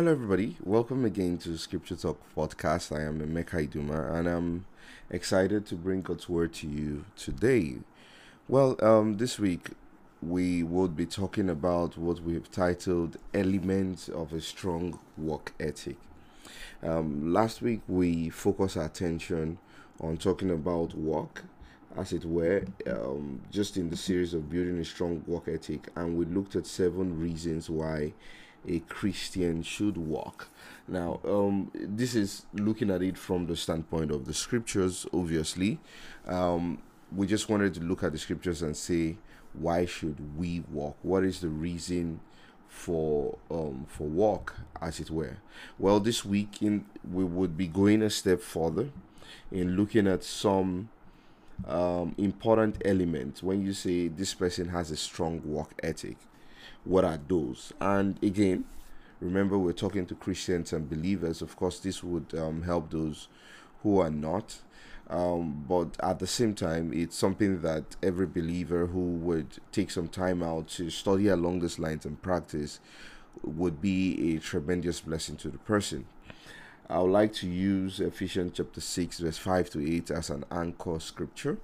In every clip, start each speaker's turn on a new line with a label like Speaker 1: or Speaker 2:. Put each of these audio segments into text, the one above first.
Speaker 1: Hello, everybody. Welcome again to Scripture Talk podcast. I am Emeka Iduma, and I'm excited to bring God's word to you today. Well, um, this week we will be talking about what we've titled "Elements of a Strong Work Ethic." Um, last week we focused our attention on talking about work, as it were, um, just in the series of building a strong work ethic, and we looked at seven reasons why a Christian should walk. Now, um, this is looking at it from the standpoint of the scriptures, obviously. Um, we just wanted to look at the scriptures and say, why should we walk? What is the reason for um, for walk, as it were? Well, this week in we would be going a step further in looking at some um, important elements. When you say this person has a strong work ethic, what are those? And again, remember we're talking to Christians and believers. Of course, this would um, help those who are not. Um, but at the same time, it's something that every believer who would take some time out to study along these lines and practice would be a tremendous blessing to the person. I would like to use Ephesians chapter 6, verse 5 to 8 as an anchor scripture.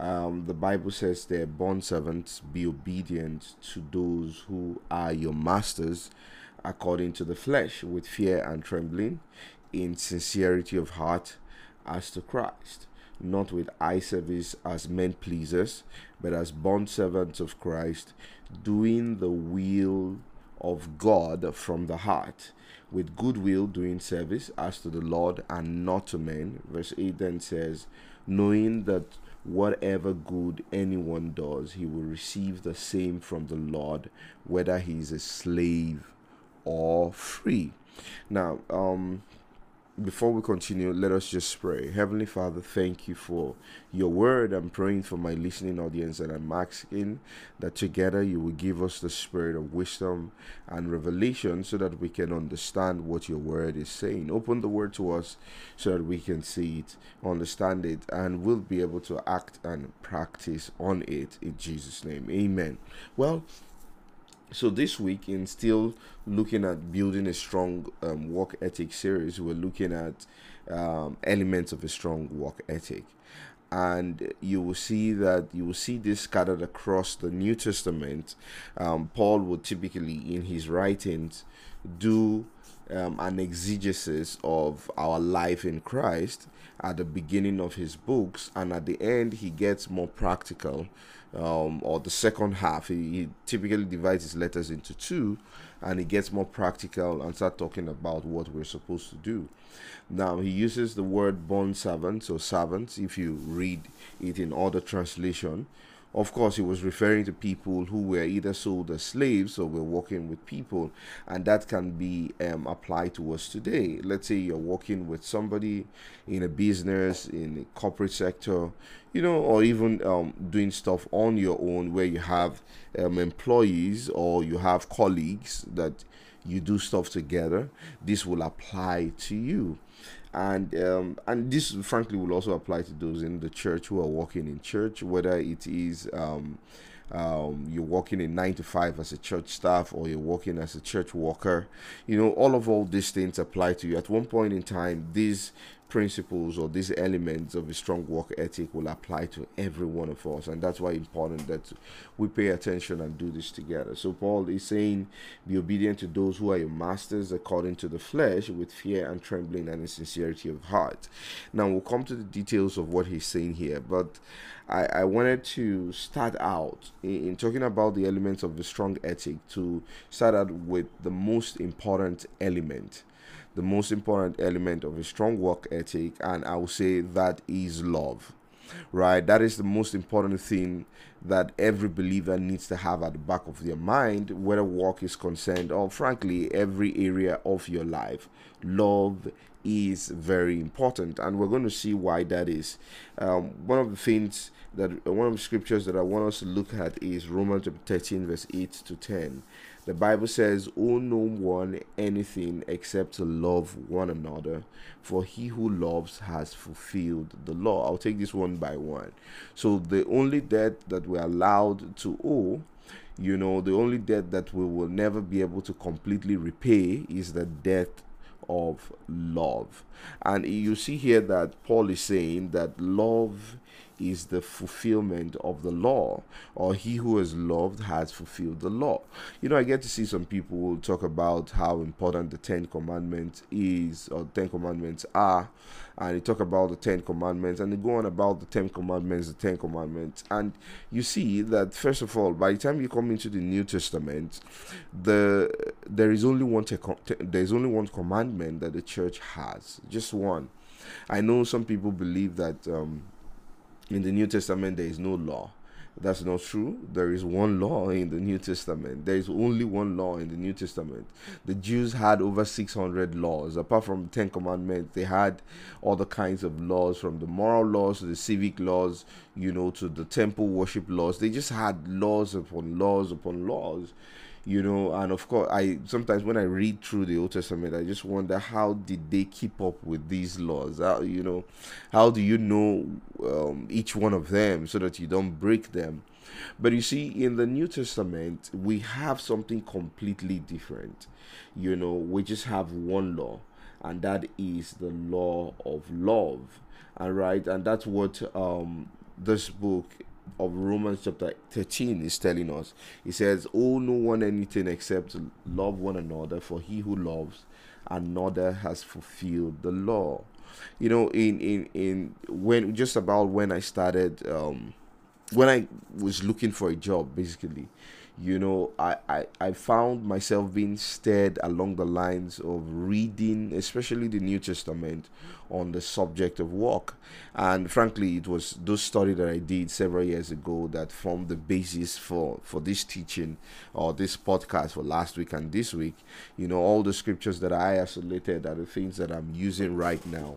Speaker 1: Um, the Bible says there, bond servants, be obedient to those who are your masters according to the flesh, with fear and trembling, in sincerity of heart, as to Christ, not with eye service as men pleasers, but as bond servants of Christ, doing the will of God from the heart, with goodwill doing service as to the Lord and not to men. Verse 8 then says, knowing that whatever good anyone does, he will receive the same from the Lord, whether he is a slave or free. Now, um, before we continue, let us just pray. Heavenly Father, thank you for your word. I'm praying for my listening audience and I'm asking that together you will give us the spirit of wisdom and revelation so that we can understand what your word is saying. Open the word to us so that we can see it, understand it, and we'll be able to act and practice on it in Jesus' name. Amen. Well, so this week in still looking at building a strong um, work ethic series we're looking at um, elements of a strong work ethic. And you will see that you will see this scattered across the new testament. Um, paul would typically in his writings do um, an exegesis of our life in christ at the beginning of his books and at the end he gets more practical um, or the second half. He, he, typically divides his letters into two and he gets more practical and start talking about what we're supposed to do. Now, he uses the word bond servants or servants if you read it in other translation. Of course, he was referring to people who were either sold as slaves or were working with people, and that can be um, applied to us today. Let's say you're working with somebody in a business, in a corporate sector, you know, or even um, doing stuff on your own where you have um, employees or you have colleagues that you do stuff together. This will apply to you and um, and this frankly will also apply to those in the church who are working in church whether it is um, um, you're working in nine to five as a church staff or you're working as a church worker you know all of all these things apply to you. At one point in time these principles or these elements of a strong work ethic will apply to every one of us and that's why important that we pay attention and do this together. So paul is saying be obedient to those who are your masters according to the flesh with fear and trembling and in sincerity of heart. Now we'll come to the details of what he's saying here but i, I wanted to start out in, in talking about the elements of the strong ethic to start out with the most important element the most important element of a strong work ethic, and I will say that is love. Right, that is the most important thing that every believer needs to have at the back of their mind, whether work is concerned or, frankly, every area of your life. Love is very important, and we're going to see why that is. Um, one of the things that one of the scriptures that I want us to look at is Romans chapter 13, verse 8 to 10. The Bible says, Owe no one anything except to love one another, for he who loves has fulfilled the law. I'll take this one by one. So, the only debt that we're allowed to owe you know the only debt that we will never be able to completely repay is the debt of love and you see here that paul is saying that love is the fulfillment of the law, or he who has loved has fulfilled the law. You know, I get to see some people talk about how important the Ten Commandments is, or Ten Commandments are, and they talk about the Ten Commandments, and they go on about the Ten Commandments, the Ten Commandments, and you see that first of all, by the time you come into the New Testament, the there is only one te- there is only one commandment that the church has, just one. I know some people believe that. Um, in the New Testament there is no law. That's not true. There is one law in the New Testament. There is only one law in the New Testament. The Jews had over 600 laws. Apart from the Ten Commandments, they had other kinds of laws from the moral laws to the civic laws, you know, to the temple worship laws. They just had laws upon laws upon laws you know and of course i sometimes when i read through the old testament i just wonder how did they keep up with these laws? How you know how do you know um, each one of them so that you don't break them? But you see in the new testament we have something completely different you know we just have one law and that is the law of love all right? And that's what um this book of Romans chapter 13 is telling us. He says, "Oh, no one anything except love one another, for he who loves another has fulfilled the law." You know, in in in when just about when I started, um, when I was looking for a job, basically, you know I, I i found myself being stirred along the lines of reading especially the new testament on the subject of work. And frankly it was those study that i did several years ago that formed the basis for for this teaching or this podcast for last week and this week. You know all the scriptures that i isolated are the things that i'm using right now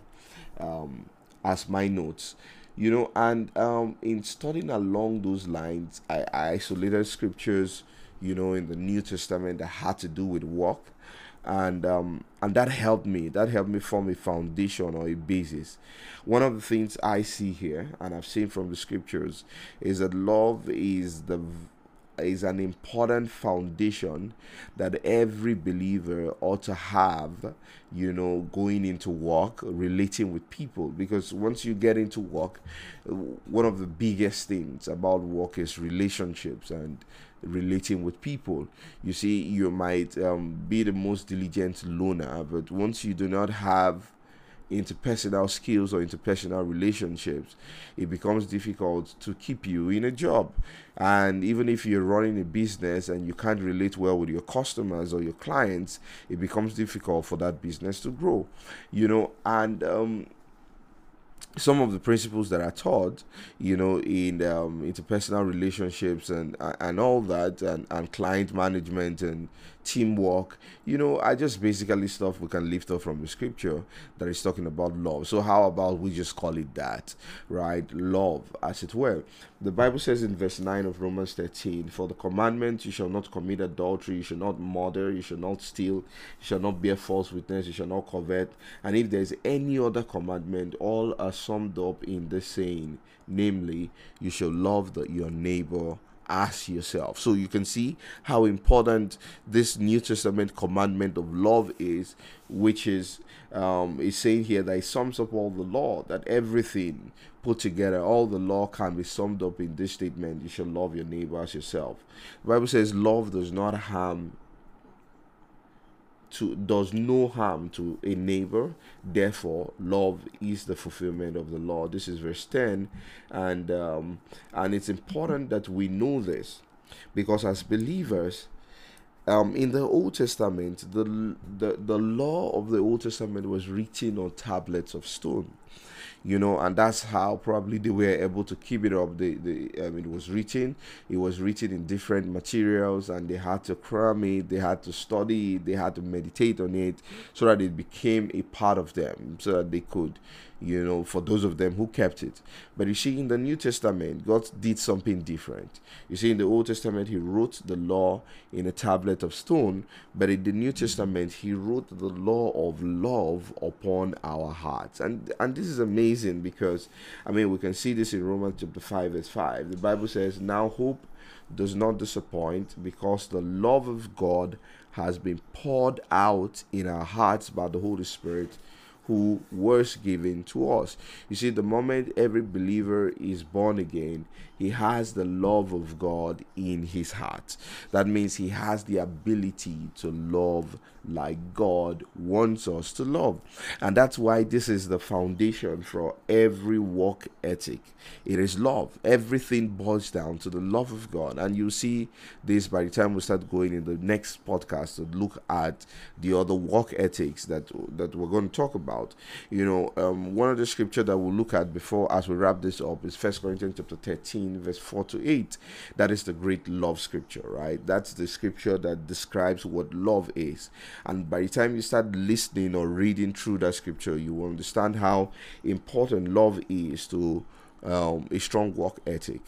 Speaker 1: um, as my notes you know and um, in studying along those lines I, I, isolated scriptures you know in the new testament that had to do with work. And um, and that helped me that helped me form a foundation or a basis. One of the things i see here and i've seen from the scriptures is that love is the is an important foundation that every believer ought to have, you know, going into work, relating with people. Because once you get into work, one of the biggest things about work is relationships and relating with people. You see, you might um, be the most diligent loner, but once you do not have interpersonal skills or interpersonal relationships, it becomes difficult to keep you in a job. And even if you're running a business and you can't relate well with your customers or your clients, it becomes difficult for that business to grow. You know, and um, some of the principles that are taught, you know, in um, interpersonal relationships and and all that, and, and client management and teamwork, you know, I just basically stuff we can lift up from the scripture that is talking about love. So how about we just call it that, right? Love, as it were. The Bible says in verse 9 of Romans 13, For the commandment, you shall not commit adultery, you shall not murder, you shall not steal, you shall not bear false witness, you shall not covet. And if there's any other commandment, all are summed up in the saying, namely, you shall love the, your neighbor as yourself. So you can see how important this New Testament commandment of love is, which is um, is saying here that it sums up all the law, that everything put together, all the law can be summed up in this statement: you shall love your neighbor as yourself. The Bible says love does not harm to does no harm to a neighbor. Therefore love is the fulfillment of the law. This is verse 10 and um, and it's important that we know this because as believers um, in the Old Testament, the, the the law of the Old Testament was written on tablets of stone. You know, and that's how probably they were able to keep it up. The the um, it was written, it was written in different materials, and they had to cram it, they had to study they had to meditate on it, so that it became a part of them, so that they could you know, for those of them who kept it. But you see, in the New Testament, God did something different. You see, in the Old Testament, He wrote the law in a tablet of stone, but in the New Testament, He wrote the law of love upon our hearts. And and this is amazing because, I mean, we can see this in Romans chapter 5, verse 5. The Bible says, Now hope does not disappoint because the love of God has been poured out in our hearts by the Holy Spirit who was given to us. You see, the moment every believer is born again, he has the love of God in his heart. That means he has the ability to love like God wants us to love. And that's why this is the foundation for every work ethic. It is love. Everything boils down to the love of God. And you'll see this by the time we start going in the next podcast to look at the other work ethics that that we're going to talk about. You know, um, one of the scripture that we'll look at before as we wrap this up is First Corinthians chapter 13 verse 4 to 8. That is the great love scripture, right? That's the scripture that describes what love is. And by the time you start listening or reading through that scripture, you will understand how important love is to um, a strong work ethic.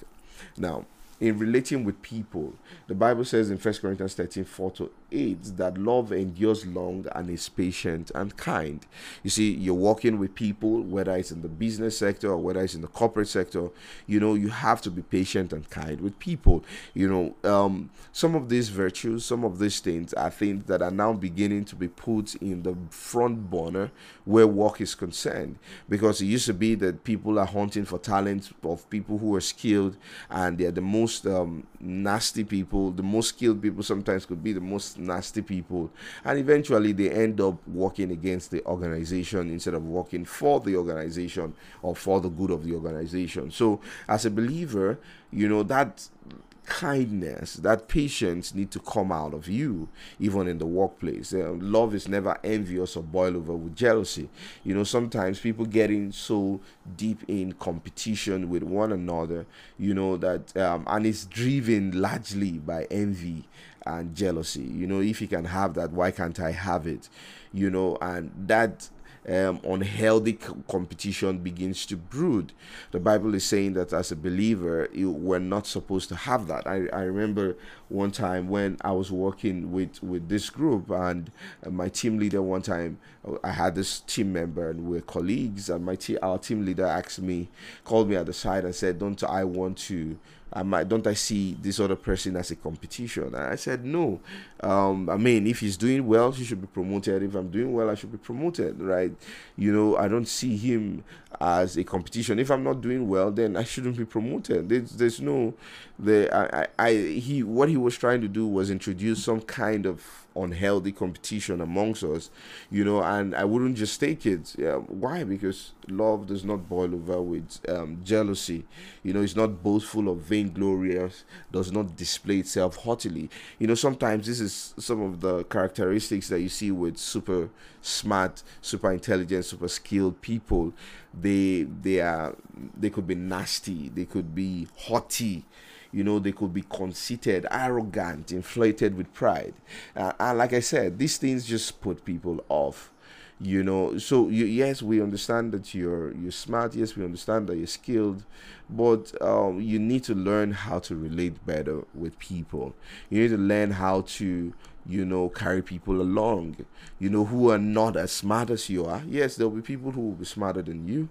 Speaker 1: Now, in relating with people, the Bible says in First Corinthians 13 4 to 8 that love endures long and is patient and kind. You see, you're working with people, whether it's in the business sector or whether it's in the corporate sector, you know, you have to be patient and kind with people. You know, um, some of these virtues, some of these things I think that are now beginning to be put in the front burner where work is concerned. Because it used to be that people are hunting for talent of people who are skilled and they're the most um, nasty people, the most skilled people sometimes could be the most nasty people, and eventually they end up working against the organization instead of working for the organization or for the good of the organization. So, as a believer, you know that kindness, that patience need to come out of you, even in the workplace. Uh, love is never envious or boil over with jealousy. You know, sometimes people getting so deep in competition with one another, you know, that, um, and it's driven largely by envy and jealousy. You know, if you can have that, why can't I have it? You know, and that um, unhealthy competition begins to brood. The Bible is saying that as a believer, you, we're not supposed to have that. I, I remember one time when I was working with, with this group, and my team leader, one time, I had this team member, and we're colleagues, and my te- our team leader asked me, called me at the side, and said, Don't I want to I don't I see this other person as a competition? I said no. Um, I mean, if he's doing well, he should be promoted. If I'm doing well, I should be promoted, right? You know, I don't see him as a competition. If I'm not doing well, then I shouldn't be promoted. There's, there's no, the I, I he what he was trying to do was introduce some kind of unhealthy competition amongst us, you know, and I wouldn't just take it. Yeah, why? Because love does not boil over with um, jealousy. You know, it's not boastful or vainglorious, does not display itself haughtily. You know, sometimes this is some of the characteristics that you see with super smart, super intelligent, super skilled people. They they are they could be nasty, they could be haughty you know they could be conceited arrogant inflated with pride. Uh, and like i said these things just put people off you know. So you, yes we understand that you're you're smart. Yes we understand that you're skilled. But um, you need to learn how to relate better with people. You need to learn how to you know carry people along. You know who are not as smart as you are. Yes there'll be people who will be smarter than you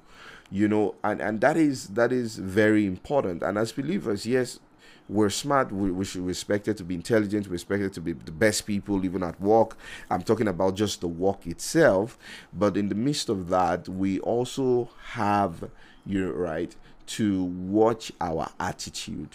Speaker 1: you know. And and that is that is very important. And as believers yes we're smart, we, we should respect it to be intelligent, we expect it to be the best people, even at work. I'm talking about just the work itself. But in the midst of that, we also have, you right, to watch our attitude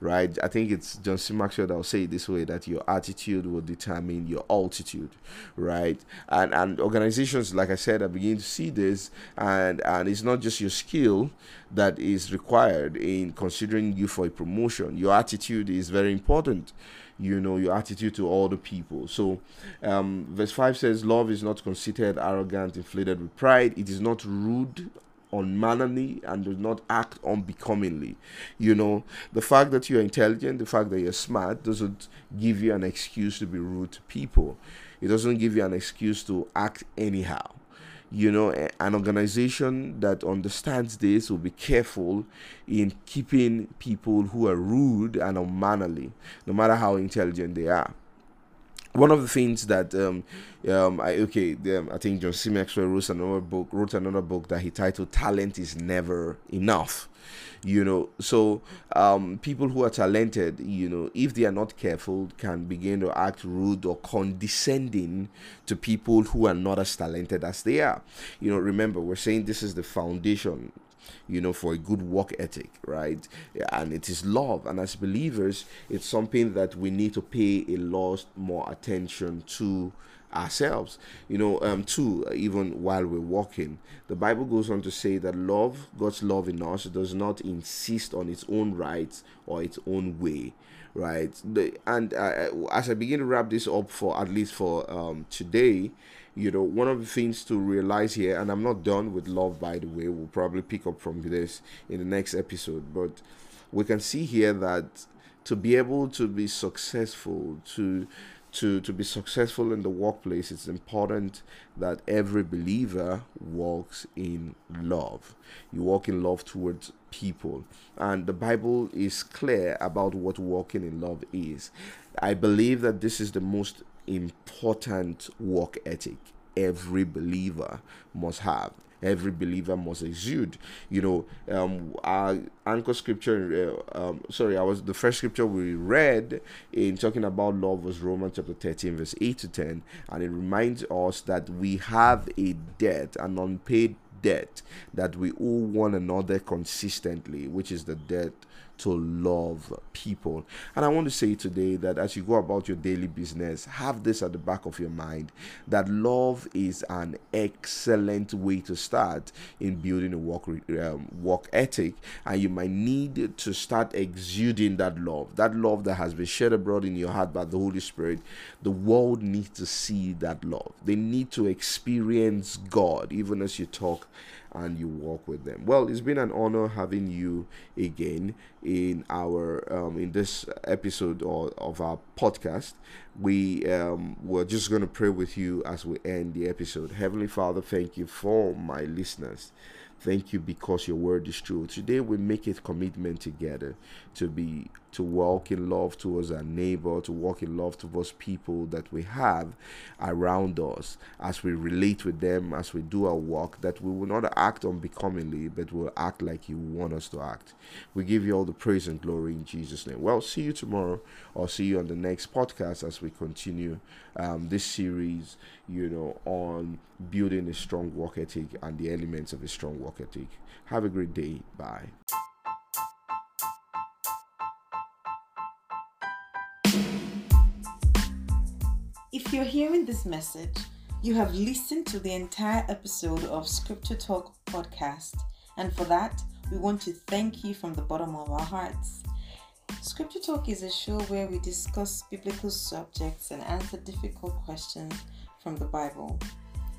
Speaker 1: right? I think it's John C. Maxwell that will say it this way that your attitude will determine your altitude, right? And and organizations, like I said, are beginning to see this, and and it's not just your skill that is required in considering you for a promotion. Your attitude is very important you know your attitude to all the people so um, verse 5 says love is not conceited arrogant inflated with pride it is not rude unmannerly and does not act unbecomingly. You know, the fact that you're intelligent, the fact that you're smart doesn't give you an excuse to be rude to people. It doesn't give you an excuse to act anyhow. You know, an organization that understands this will be careful in keeping people who are rude and unmannerly, no matter how intelligent they are one of the things that um, um, I okay, um, I think John C. Maxwell wrote another book, wrote another book that he titled "Talent is Never Enough." You know, so um, people who are talented, you know, if they are not careful, can begin to act rude or condescending to people who are not as talented as they are. You know, remember we're saying this is the foundation you know, for a good work ethic, right? And it is love. And as believers, it's something that we need to pay a lot more attention to ourselves. You know um too even while we're walking the bible goes on to say that love god's love in us does not insist on its own rights or its own way right? The, and uh, as i begin to wrap this up for at least for um today you know one of the things to realize here and i'm not done with love by the way we'll probably pick up from this in the next episode but we can see here that to be able to be successful to to to be successful in the workplace it's important that every believer walks in love. You walk in love towards people. And the bible is clear about what walking in love is. I believe that this is the most important work ethic every believer must have every believer must exude. You know um our anchor scripture uh, um sorry i was the first scripture we read in talking about love was romans chapter 13 verse 8 to 10 and it reminds us that we have a debt an unpaid debt that we owe one another consistently which is the debt to love people. And I want to say today that as you go about your daily business, have this at the back of your mind that love is an excellent way to start in building a work um, work ethic, and you might need to start exuding that love, that love that has been shed abroad in your heart by the Holy Spirit. The world needs to see that love. They need to experience God even as you talk and you walk with them. Well, it's been an honor having you again in our um, in this episode or, of our podcast. We um, we're just going to pray with you as we end the episode. Heavenly Father, thank you for my listeners. Thank you because your word is true. Today we make a commitment together to be to walk in love towards our neighbor, to walk in love towards people that we have around us as we relate with them, as we do our work, that we will not act unbecomingly, but will act like you want us to act. We give you all the praise and glory in Jesus' name. Well, see you tomorrow or see you on the next podcast as we continue um, this series, you know, on building a strong work ethic and the elements of a strong work ethic. Have a great day. Bye.
Speaker 2: If you're hearing this message, you have listened to the entire episode of Scripture Talk podcast, and for that, we want to thank you from the bottom of our hearts. Scripture Talk is a show where we discuss biblical subjects and answer difficult questions from the Bible.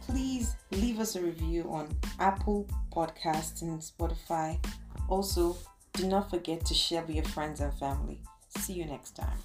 Speaker 2: Please leave us a review on Apple Podcasts and Spotify. Also, do not forget to share with your friends and family. See you next time.